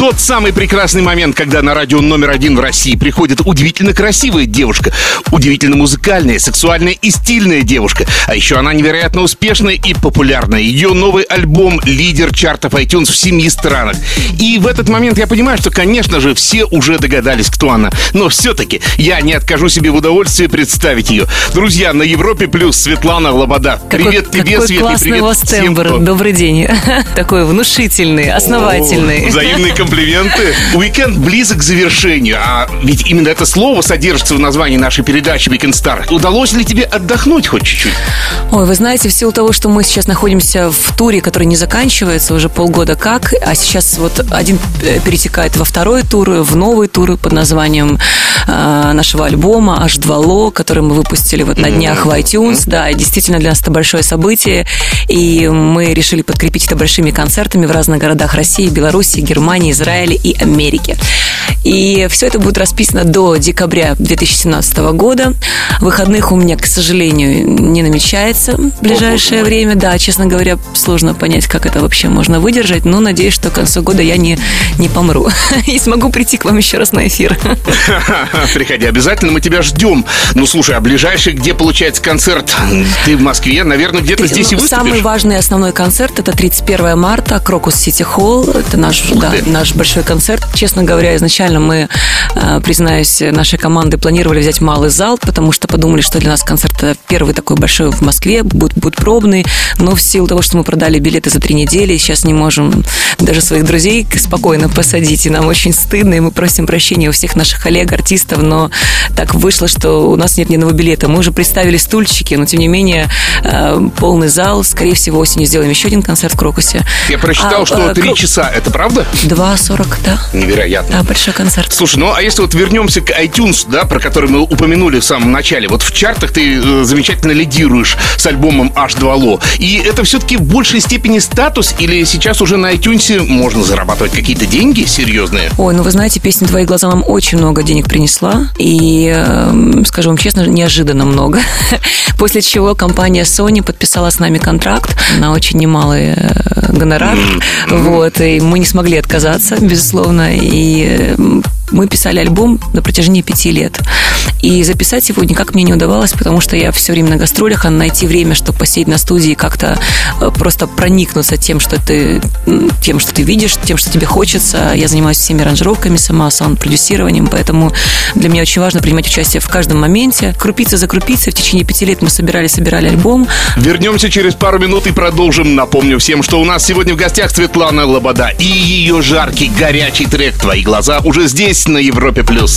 тот самый прекрасный момент, когда на радио номер один в России приходит удивительно красивая девушка, удивительно музыкальная, сексуальная и стильная девушка. А еще она невероятно успешная и популярная. Ее новый альбом — лидер чартов iTunes в семи странах. И в этот момент я понимаю, что, конечно же, все уже догадались, кто она. Но все-таки я не откажу себе в удовольствии представить ее. Друзья, на Европе плюс Светлана Лобода. Привет какой, тебе, какой Света, классный привет у вас всем, тембр. кто- Добрый день. Такой внушительный, основательный. О, Взаимные комплименты. Уикенд близок к завершению, а ведь именно это слово содержится в названии нашей передачи Weekend Star. Удалось ли тебе отдохнуть хоть чуть-чуть? Ой, вы знаете, в силу того, что мы сейчас находимся в туре, который не заканчивается уже полгода как, а сейчас вот один э, перетекает во второй тур, в новый тур под названием э, нашего альбома H2LO, который мы выпустили вот на днях в iTunes. Да, действительно для нас это большое событие, и мы решили подкрепить это большими концертами в разных городах России, Беларуси, Германии, Израиля и Америки. И все это будет расписано до декабря 2017 года. Выходных у меня, к сожалению, не намечается в ближайшее время. Да, честно говоря, сложно понять, как это вообще можно выдержать, но надеюсь, что к концу года я не, не помру и смогу прийти к вам еще раз на эфир. Приходи, обязательно мы тебя ждем. Ну, слушай, а ближайший, где получается концерт? Ты в Москве, наверное, где-то здесь и Ну, выступишь? Самый важный основной концерт это 31 марта, Крокус Сити Холл. Это наш, да, ты. Наш большой концерт. Честно говоря, изначально мы, э, признаюсь, нашей команды планировали взять малый зал, потому что подумали, что для нас концерт это первый такой большой в Москве, будет, будет пробный. Но в силу того, что мы продали билеты за три недели, сейчас не можем даже своих друзей спокойно посадить. И нам очень стыдно, и мы просим прощения у всех наших коллег, артистов, но так вышло, что у нас нет ни одного билета. Мы уже представили стульчики, но тем не менее э, полный зал. Скорее всего, осенью сделаем еще один концерт в Крокусе. Я прочитал, А, что э, три Кро- часа. Это правда? 2.40, да. Невероятно. Да, большой концерт. Слушай, ну а если вот вернемся к iTunes, да, про который мы упомянули в самом начале, вот в чартах ты э, замечательно лидируешь с альбомом H2LO. И это все-таки в большей степени статус или сейчас уже на iTunes можно зарабатывать какие-то деньги серьезные? Ой, ну вы знаете, песня «Твои глаза» нам очень много денег принесла. И, эм, скажу вам честно, неожиданно много. После чего компания Sony подписала с нами контракт на очень немалый э, гонорар. Вот, и мы не смогли отказаться, безусловно. И эм, мы писали альбом на протяжении пяти лет. И записать его никак мне не удавалось, потому что я все время на гастролях, а найти время, чтобы посидеть на студии как-то э, просто проникнуться тем, что ты, тем, что ты видишь, тем, что тебе хочется. Я занимаюсь всеми аранжировками сама, саунд-продюсированием, поэтому для меня очень важно принимать участие в каждом моменте. Крупица за крупицей. В течение пяти лет мы собирали, собирали альбом. Вернемся через пару минут и продолжим. Напомню всем, что у нас сегодня в гостях Светлана Лобода и ее жаркий, горячий трек «Твои глаза» уже здесь, на Европе+. плюс.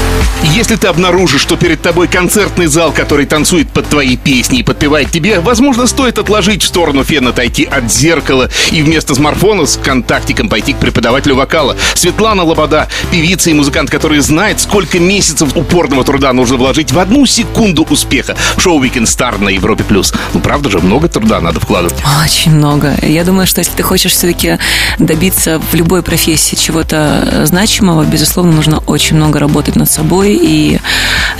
Если ты обнаружишь, что перед тобой концертный зал, который танцует под твои песни и подпевает тебе, возможно, стоит отложить в сторону фен, отойти от зеркала и вместо смартфона с контактиком пойти к преподавателю вокала. Светлана Лобода, певица и музыкант, который знает, сколько месяцев упорного труда нужно вложить в одну секунду успеха. Шоу Weekend Star на Европе+. плюс. Ну, правда же, много труда надо вкладывать. Очень много. Я думаю, что если ты хочешь все-таки добиться в любой профессии чего-то э, значимого, безусловно, нужно очень много работать над собой и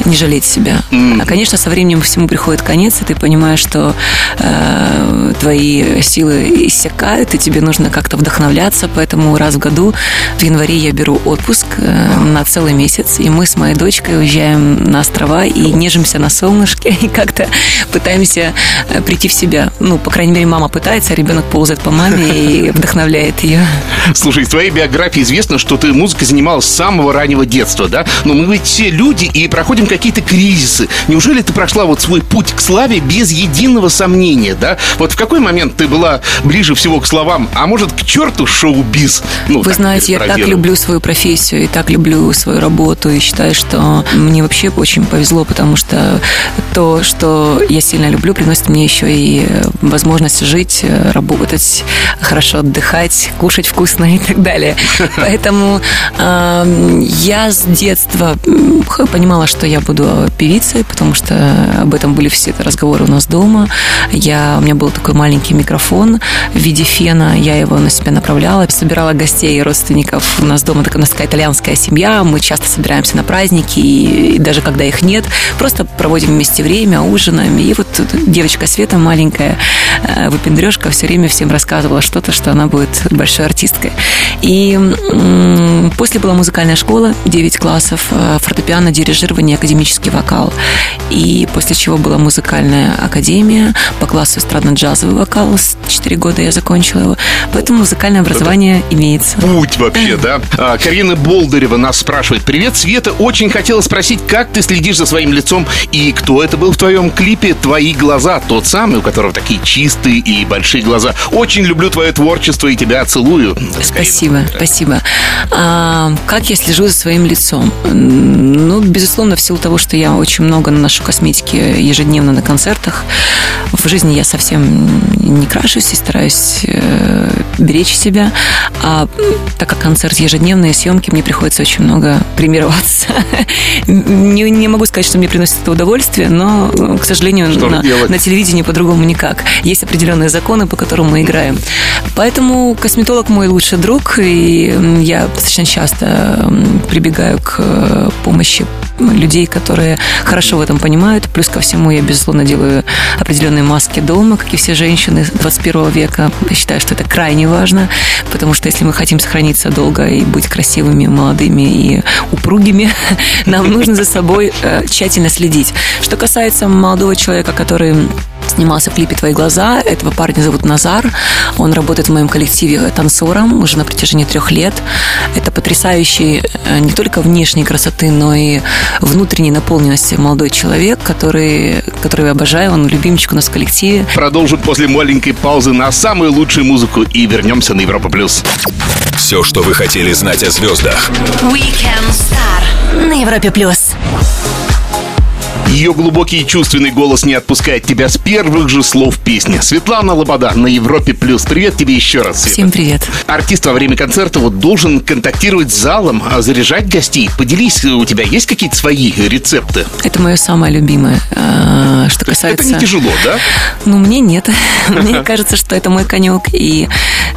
не жалеть себя. А, конечно, со временем всему приходит конец, и ты понимаешь, что э, твои силы иссякают, и тебе нужно как-то вдохновляться. Поэтому раз в году в январе я беру отпуск э, на целый месяц, и мы с моей дочкой уезжаем на острова и нежимся на солнышке, и как-то пытаемся э, прийти в себя. Ну, по крайней мере, мама пытается, а ребенок ползает по маме и вдохновляет ее. Слушай, из твоей биографии известно, что ты музыкой занималась с самого раннего детства, да? Но мы ведь все люди и проходим какие-то кризисы. Неужели ты прошла вот свой путь к славе без единого сомнения, да? Вот в какой момент ты была ближе всего к словам, а может, к черту шоу-биз? Ну, Вы знаете, я так люблю свою профессию и так люблю свою работу и считаю, что мне вообще очень повезло, потому что то, что я сильно люблю, приносит мне еще и э, возможность жить, э, работать, хорошо отдыхать, кушать вкусно и так далее. Поэтому эм, я с детства понимала, что я буду певицей, потому что об этом были все разговоры у нас дома. Я, у меня был такой маленький микрофон в виде фена, я его на себя направляла, собирала гостей и родственников. У нас дома такая, у нас такая итальянская семья, мы часто собираемся на праздники, и, и даже когда их нет, просто проводим вместе время, ужинаем. И вот девочка Света маленькая, э, выпендрежка, все время всем рассказывала что-то, что она будет большой артисткой. И после была музыкальная школа, 9 классов, э, фортепиано, дирижирование, академический вокал. И после чего была музыкальная академия по классу эстрадно-джазовый вокал. 4 года я закончила его. Поэтому музыкальное образование Это имеется. Путь вообще, да? А, Карина Болдырева нас спрашивает. Привет, Света. Очень хотела спросить, как ты следишь за своим лицом и кто это был в твоем клипе «Твои глаза», тот самый, у которого такие чистые и большие глаза. Очень люблю твое творчество и тебя целую. Спасибо, Карина. спасибо. А, как я слежу за своим лицом? Ну, безусловно, в силу того, что я очень много наношу косметики ежедневно на концертах. В жизни я совсем не крашусь и стараюсь э, беречь себя. А так как концерт ежедневные съемки, мне приходится очень много примироваться. не, не могу сказать, что мне приносит это удовольствие, но, к сожалению, на, на телевидении по-другому никак. Есть определенные законы, по которым мы играем. Поэтому косметолог мой лучший друг, и я достаточно часто прибегаю к э, помощи людей, которые хорошо в этом понимают. Плюс ко всему я, безусловно, делаю определенные маски дома, как и все женщины 21 века. Я считаю, что это крайне важно, потому что если мы хотим сохраниться долго и быть красивыми, молодыми и упругими, нам нужно за собой э, тщательно следить. Что касается молодого человека, который снимался в клипе «Твои глаза». Этого парня зовут Назар. Он работает в моем коллективе танцором уже на протяжении трех лет. Это потрясающий э, не только внешней красоты, но и внутренней наполненности молодой человек, который, который я обожаю. Он любимчик у нас в коллективе. Продолжим после маленькой паузы на самую лучшую музыку и вернемся на Европа+. плюс. Все, что вы хотели знать о звездах. Weekend Star на Европе+. плюс. Ее глубокий и чувственный голос не отпускает тебя с первых же слов песни. Светлана Лобода на Европе+. плюс. Привет тебе еще раз, Света. Всем привет. Артист во время концерта вот должен контактировать с залом, а заряжать гостей. Поделись, у тебя есть какие-то свои рецепты? Это мое самое любимое. А, что касается... Это не тяжело, да? Ну, мне нет. Мне кажется, что это мой конек. И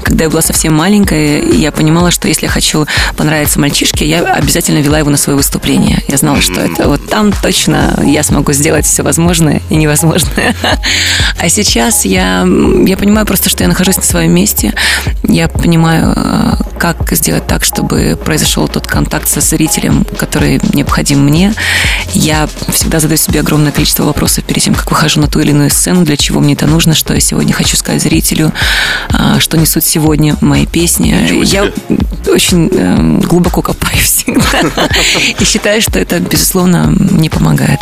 когда я была совсем маленькая, я понимала, что если я хочу понравиться мальчишке, я обязательно вела его на свое выступление. Я знала, что это вот там точно я смогу сделать все возможное и невозможное. А сейчас я, я понимаю просто, что я нахожусь на своем месте. Я понимаю, э, как сделать так, чтобы произошел тот контакт со зрителем, который необходим мне. Я всегда задаю себе огромное количество вопросов перед тем, как выхожу на ту или иную сцену, для чего мне это нужно, что я сегодня хочу сказать зрителю, а, что несут сегодня мои песни. Я очень э, глубоко копаю всегда и считаю, что это, безусловно, мне помогает.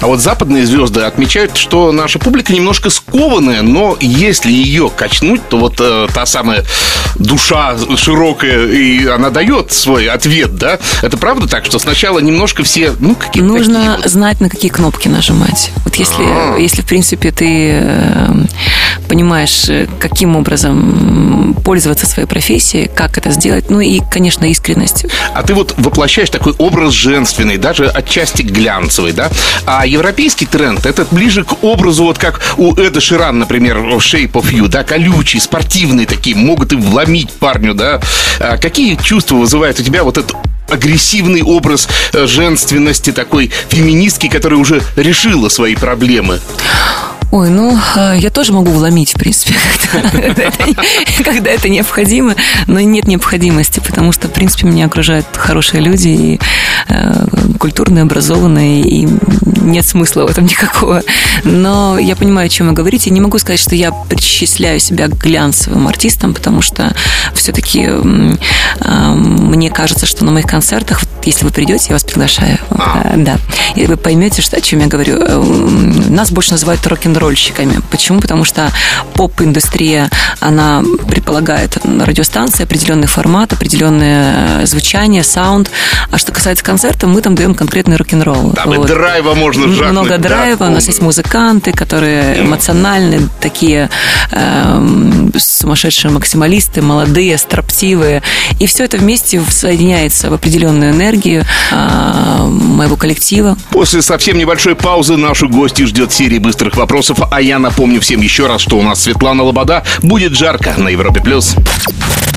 А вот западные звезды отмечают, что наша публика немножко скованная, но если ее качнуть, то вот э, та самая душа широкая, и она дает свой ответ, да? Это правда так, что сначала немножко все, ну, какие-то Нужно такие знать, на какие кнопки нажимать. Вот если, А-а-а. если в принципе, ты э, понимаешь, э, каким образом пользоваться своей профессией, как это сделать, ну и, конечно, искренность. А ты вот воплощаешь такой образ женственный, даже отчасти глянцевый да? А европейский тренд, это ближе к образу, вот как у Эда Ширан, например, Shape of You, да, колючие, спортивные такие, могут и вломить парню, да? А какие чувства вызывает у тебя вот этот агрессивный образ э, женственности такой феминистки, которая уже решила свои проблемы? Ой, ну, э, я тоже могу вломить, в принципе, когда это необходимо, но нет необходимости, потому что, в принципе, меня окружают хорошие люди, и э, культурные, образованные, и нет смысла в этом никакого. Но я понимаю, о чем вы говорите. Не могу сказать, что я причисляю себя к глянцевым артистам, потому что все-таки э, мне кажется, что на моих концертах, если вы придете, я вас приглашаю, а. да, и вы поймете, что, о чем я говорю. Нас больше называют рок н рок-н-ролльщиками. Почему? Потому что поп-индустрия, она предполагает радиостанции, определенный формат, определенное звучание, саунд. А что касается концерта, мы там даем конкретный рок-н-ролл. Там вот. и драйва можно жахнуть. Много драйва. Да, у нас есть музыканты, которые эмоциональные, такие э, сумасшедшие максималисты, молодые, строптивые. И, все это вместе соединяется в определенную энергию а, моего коллектива. После совсем небольшой паузы нашу гостью ждет серия быстрых вопросов, а я напомню всем еще раз, что у нас Светлана Лобода будет жарко на Европе+. плюс.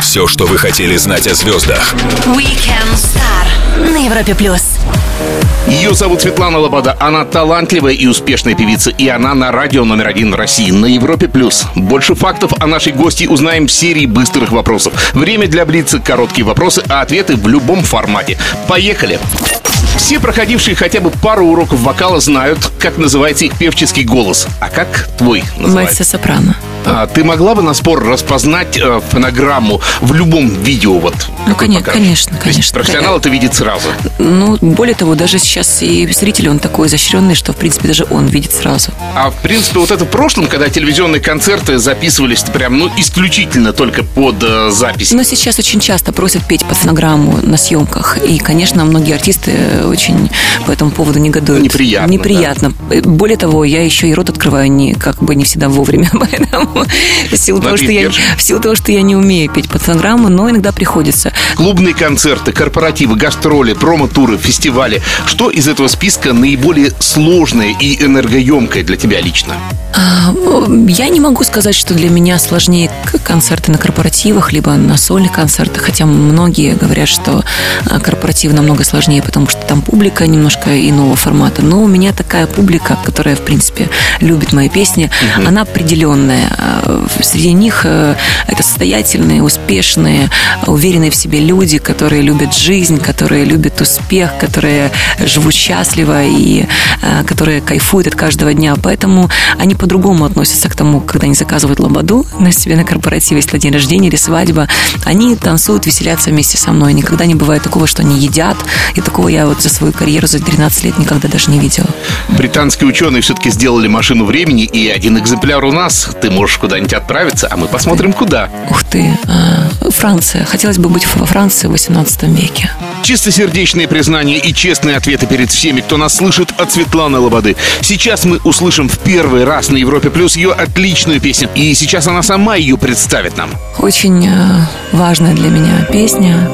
Все, что вы хотели знать о звездах. Weekend Star на Европе плюс. Ее зовут Светлана Лобода. Она талантливая и успешная певица, и она на радио номер один в России на Европе+. плюс. Больше фактов о нашей гости узнаем в серии быстрых вопросов. Время для Блица, короткие вопросы, а ответы в любом формате. Поехали! Все проходившие хотя бы пару уроков вокала знают, как называется их певческий голос. А как твой называется? Мальца-сопрано. А, ты могла бы на спор распознать э, фонограмму в любом видео? Вот, Ну, конечно, покажешь? конечно, То есть конечно. профессионал это видит сразу. Ну, более того, даже сейчас и зритель, он такой изощренный, что, в принципе, даже он видит сразу. А в принципе, вот это в прошлом, когда телевизионные концерты записывались прям, ну, исключительно только под э, запись. Но сейчас очень часто просят петь под фонограмму на съемках. И, конечно, многие артисты очень по этому поводу негодуют. Неприятно, Неприятно. Более того, я еще и рот открываю не, как бы не всегда вовремя. Поэтому в силу, того, что я, держишь. в силу того, что я не умею петь под фонограмму, но иногда приходится. Клубные концерты, корпоративы, гастроли, промо-туры, фестивали. Что из этого списка наиболее сложное и энергоемкое для тебя лично? А, Я не могу сказать, что для меня сложнее концерты на корпоративах, либо на сольных концертах, хотя многие говорят, что а, корпоративы намного сложнее, потому что там публика немножко иного формата. Но у меня такая публика, которая, в принципе, любит мои песни, она определенная. Среди них э, это состоятельные, успешные, уверенные в себе люди, которые любят жизнь, которые любят успех, которые живут счастливо и э, которые кайфуют от каждого дня. Поэтому они по-другому относятся к тому, когда они заказывают лободу на себе на корпоративе, если день рождения или свадьба. Они танцуют, веселятся вместе со мной. Никогда не бывает такого, что они едят. И такого я вот за свою карьеру за 13 лет никогда даже не видела. Британские ученые все-таки сделали машину времени, и один экземпляр у нас. Ты можешь куда-нибудь отправиться, а мы посмотрим, куда. Ух ты, а, Франция. Хотелось бы быть во Франции в 18 веке. Чистосердечные признания и честные ответы перед всеми, кто нас слышит от Светланы Лободы. Сейчас мы услышим в первый раз на Европе Плюс ее отличную песню. И сейчас она сама ее представит нам. Очень э, важная для меня песня,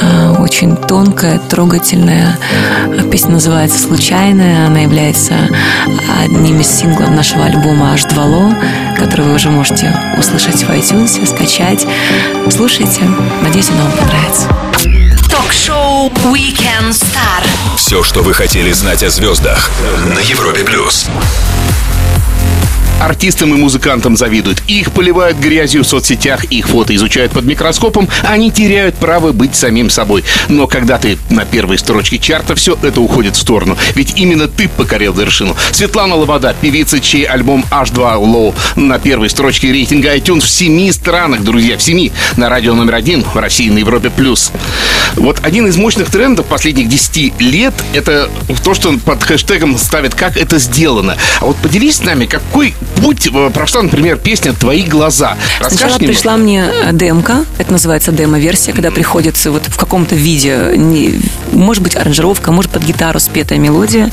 э, очень тонкая, трогательная. Песня называется «Случайная». Она является одним из синглов нашего альбома «H2LO», который вы уже можете услышать в iTunes, скачать. Слушайте. Надеюсь, она вам понравится. Ток-шоу Weekend Star. Все, что вы хотели знать о звездах на Европе плюс. Артистам и музыкантам завидуют. Их поливают грязью в соцсетях, их фото изучают под микроскопом, они теряют право быть самим собой. Но когда ты на первой строчке чарта, все это уходит в сторону. Ведь именно ты покорил вершину. Светлана Лобода, певица, чей альбом H2 Low на первой строчке рейтинга iTunes в семи странах, друзья, в семи. На радио номер один в России, на Европе+. плюс. Вот один из мощных трендов последних 10 лет – это то, что под хэштегом ставят «Как это сделано». А вот поделись с нами, какой путь э, прошла, например, песня «Твои глаза». Расскажешь Сначала немного? пришла мне э, демка, это называется демо-версия, когда приходится вот в каком-то виде, не- может быть аранжировка, может под гитару спетая мелодия.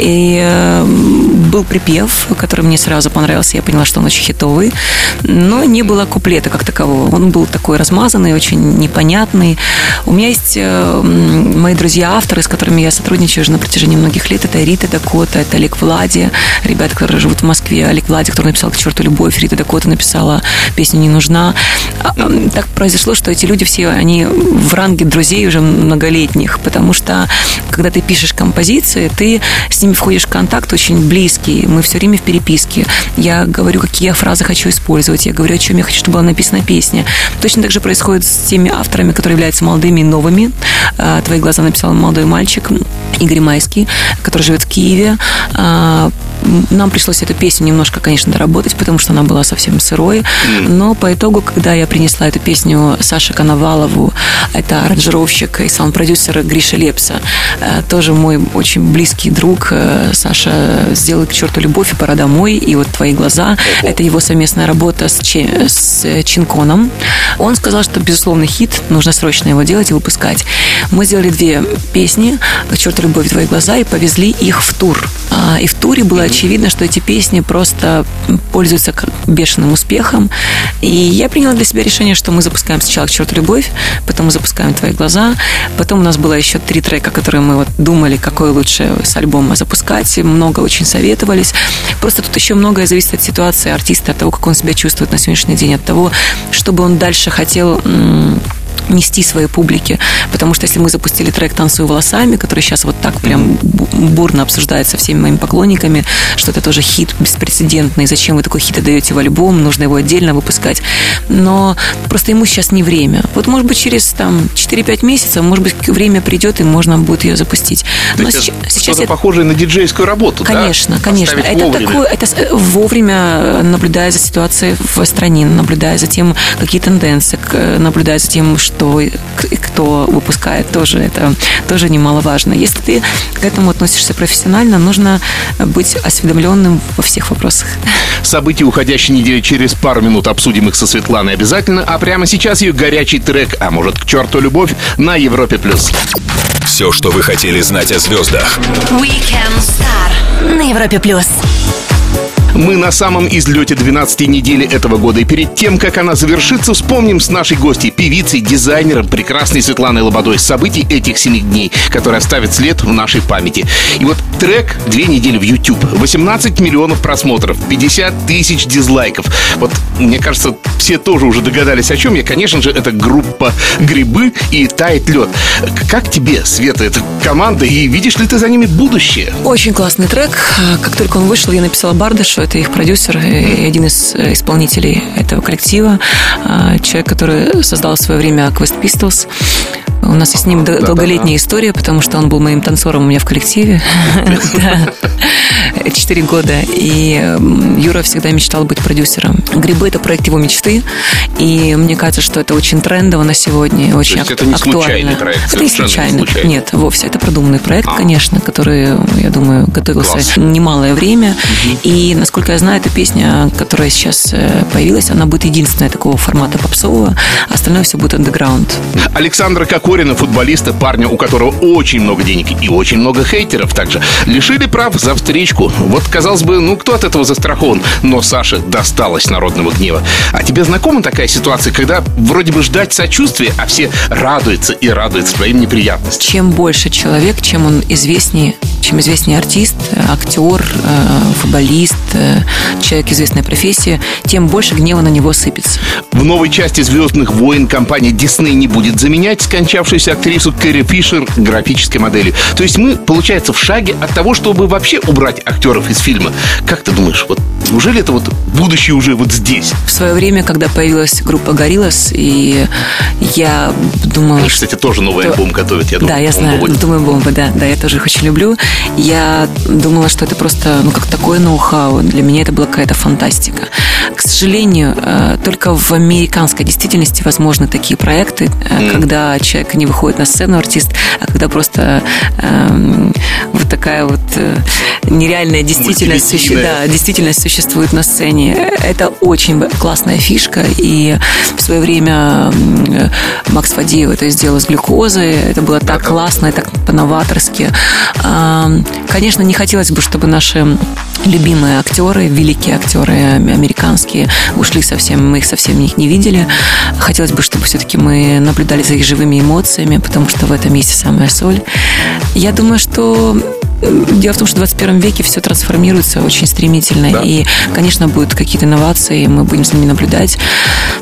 И э, был припев, который мне сразу понравился, я поняла, что он очень хитовый, но не было куплета как такового. Он был такой размазанный, очень непонятный. У меня есть э, мои друзья-авторы, с которыми я сотрудничаю уже на протяжении многих лет. Это Рита Дакота, это Олег Влади, ребята, которые живут в Москве. Олег Влади, который написал «К черту любовь», Рита Дакота написала песню «Не нужна». А, Так произошло, что эти люди все, они в ранге друзей уже многолетних, потому что когда ты пишешь композиции, ты с ними входишь в контакт очень близкий, мы все время в переписке. Я говорю, какие я фразы хочу использовать, я говорю, о чем я хочу, чтобы была написана песня. Точно так же происходит с теми авторами, которые являются молодыми и новыми. А, «Твои глаза» написал молодой мальчик Игорь Майский, который живет в Киеве. Нам пришлось эту песню немножко, конечно, доработать, потому что она была совсем сырой. Но по итогу, когда я принесла эту песню Саше Коновалову, это аранжировщик и саунд-продюсер Гриша Лепса, э, тоже мой очень близкий друг. Э, Саша сделал к черту любовь и пора домой. И вот твои глаза. Это его совместная работа с, Че- с Чинконом. Он сказал, что безусловный хит, нужно срочно его делать и выпускать. Мы сделали две песни к черту любовь твои глаза» и повезли их в тур. А, и в туре было очевидно, что эти песни просто пользуются бешеным успехом. И я приняла для себя решение, что мы запускаем сначала «К черту любовь», потом мы запускаем «Твои глаза», потом у нас было еще три трека, которые мы вот думали, какой лучше с альбома запускать. Много очень советовались. Просто тут еще многое зависит от ситуации артиста, от того, как он себя чувствует на сегодняшний день, от того, чтобы он дальше хотел нести своей публике. Потому что если мы запустили трек «Танцую волосами», который сейчас вот так прям бурно обсуждается всеми моими поклонниками, что это тоже хит беспрецедентный, зачем вы такой хит отдаете в альбом, нужно его отдельно выпускать. Но просто ему сейчас не время. Вот, может быть, через там 4-5 месяцев, может быть, время придет, и можно будет ее запустить. Но сейчас, сейчас это похоже на диджейскую работу, Конечно, да? конечно. Это вовремя. такое, это вовремя наблюдая за ситуацией в стране, наблюдая за тем, какие тенденции, наблюдая за тем, что кто выпускает, тоже это тоже немаловажно. Если ты к этому относишься профессионально, нужно быть осведомленным во всех вопросах. События уходящей недели через пару минут обсудим их со Светланой обязательно, а прямо сейчас ее горячий трек, а может к черту любовь, на Европе+. плюс. Все, что вы хотели знать о звездах. Weekend Star на Европе+. плюс. Мы на самом излете 12 недели этого года. И перед тем, как она завершится, вспомним с нашей гостьей, певицей, дизайнером, прекрасной Светланой Лободой событий этих семи дней, которые оставят след в нашей памяти. И вот трек «Две недели в YouTube». 18 миллионов просмотров, 50 тысяч дизлайков. Вот, мне кажется, все тоже уже догадались, о чем я. Конечно же, это группа «Грибы» и «Тает лед». Как тебе, Света, эта команда, и видишь ли ты за ними будущее? Очень классный трек. Как только он вышел, я написала Бардашу, это их продюсер и один из э, исполнителей этого коллектива. А, человек, который создал в свое время Quest Pistols. У нас с ним да, долголетняя да, да. история, потому что он был моим танцором у меня в коллективе. Четыре года. И Юра всегда мечтал быть продюсером. «Грибы» — это проект его мечты. И мне кажется, что это очень трендово на сегодня. Очень это не случайный проект? Это не случайный. Нет, вовсе. Это продуманный проект, а. конечно, который, я думаю, готовился немалое время. И, насколько я знаю, эта песня, которая сейчас э, появилась, она будет единственная такого формата попсового. Остальное все будет андеграунд. Александра Кокорина, футболиста, парня, у которого очень много денег и очень много хейтеров также, лишили прав за встречку. Вот, казалось бы, ну кто от этого застрахован? Но Саше досталось народного гнева. А тебе знакома такая ситуация, когда вроде бы ждать сочувствия, а все радуются и радуются твоим неприятностям? Чем больше человек, чем он известнее, чем известнее артист, актер, э, футболист, э, человек известной профессии, тем больше гнева на него сыпется. В новой части «Звездных войн» компания Disney не будет заменять скончавшуюся актрису Кэрри Фишер графической моделью. То есть мы, получается, в шаге от того, чтобы вообще убрать актеров из фильма. Как ты думаешь, вот неужели это вот будущее уже вот здесь? В свое время, когда появилась группа Гориллас, и я думала... Они, кстати, тоже новый что... альбом готовят, я думаю. Да, я знаю, думаю, бомба, да, да, я тоже их очень люблю. Я думала, что это просто, ну, как такое ноу-хау. Для меня это была какая-то фантастика. К сожалению, э, только в американской действительности возможны такие проекты, mm. когда человек не выходит на сцену, артист, а когда просто э, вот такая вот э, нереальная действительность, суще... да, действительность существует на сцене. Это очень классная фишка, и в свое время Макс Фадеев это сделал с глюкозой, это было так классно, так по-новаторски. Конечно, не хотелось бы, чтобы наши любимые актеры, великие актеры американские ушли совсем, мы их совсем них не видели. Хотелось бы, чтобы все-таки мы наблюдали за их живыми эмоциями, потому что в этом месте самая соль. Я думаю, что Дело в том, что в 21 веке все трансформируется очень стремительно. Да. И, конечно, будут какие-то инновации, мы будем с ними наблюдать.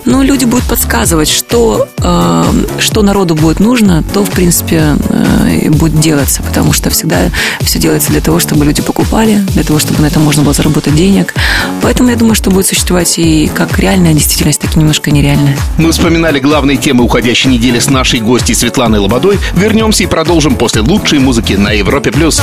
Но люди будут подсказывать, что, э, что народу будет нужно, то, в принципе, э, будет делаться. Потому что всегда все делается для того, чтобы люди покупали, для того, чтобы на этом можно было заработать денег. Поэтому я думаю, что будет существовать и как реальная действительность, так и немножко нереальная. Мы вспоминали главные темы уходящей недели с нашей гостьей Светланой Лободой. Вернемся и продолжим после лучшей музыки на Европе+. плюс.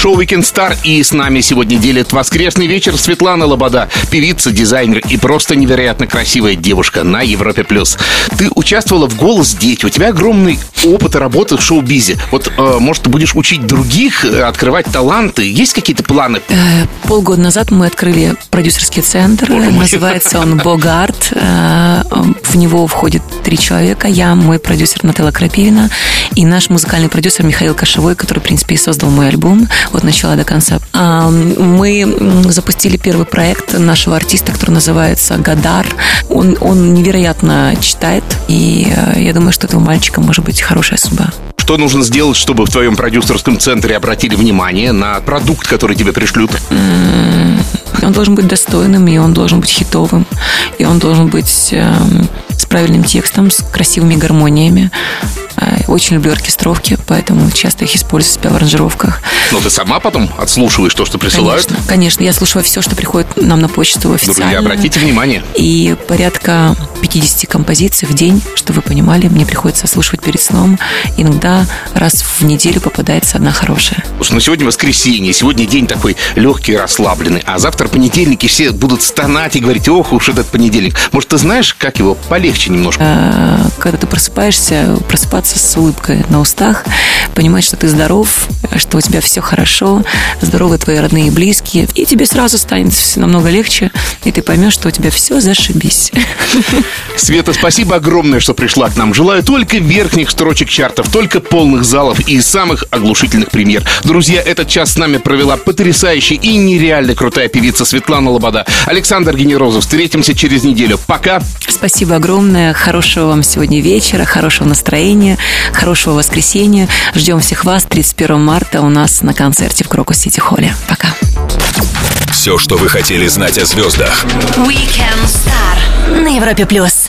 Шоу Weekend Star. И с нами сегодня делит воскресный вечер Светлана Лобода, певица, дизайнер и просто невероятно красивая девушка на Европе+. плюс. Ты участвовала в «Голос дети», у тебя огромный опыт работы в шоу-бизе. Вот, э, может, ты будешь учить других, э, открывать таланты? Есть какие-то планы? Э, полгода назад мы открыли продюсерский центр. Называется он «Богарт». Э, в него входит три человека. Я, мой продюсер Нателла Крапивина и наш музыкальный продюсер Михаил Кошевой, который, в принципе, и создал мой альбом от начала до конца. А, мы запустили первый проект нашего артиста, который называется «Гадар». Он, он невероятно читает, и э, я думаю, что этого мальчика может быть хорошая судьба. Что нужно сделать, чтобы в твоем продюсерском центре обратили внимание на продукт, который тебе пришлют? Он должен быть достойным, и он должен быть хитовым, и он должен быть эм, с правильным текстом, с красивыми гармониями. Э, очень люблю оркестровки, поэтому часто их использую себя в аранжировках. Но ты сама потом отслушиваешь то, что присылают? Конечно, конечно. Я слушаю все, что приходит нам на почту официально. Друзья, обратите внимание. И порядка 50 композиций в день, что вы понимали, мне приходится слушать перед сном. Иногда раз в неделю попадается одна хорошая. Слушай, ну сегодня воскресенье, сегодня день такой легкий, расслабленный, а завтра понедельник, и все будут стонать и говорить, ох уж этот понедельник. Может, ты знаешь, как его полегче немножко? А, когда ты просыпаешься, просыпаться с улыбкой на устах, понимать, что ты здоров, что у тебя все хорошо, здоровы твои родные и близкие, и тебе сразу станет все намного легче, и ты поймешь, что у тебя все зашибись. Света, спасибо огромное, что пришла к нам. Желаю только верхних строчек чартов, только полных залов и самых оглушительных премьер. Друзья, этот час с нами провела потрясающая и нереально крутая певица Светлана Лобода. Александр Генерозов. Встретимся через неделю. Пока. Спасибо огромное. Хорошего вам сегодня вечера, хорошего настроения, хорошего воскресенья. Ждем всех вас 31 марта у нас на концерте в Крокус Сити Холле. Пока. Все, что вы хотели знать о звездах. Weekend Star на Европе плюс.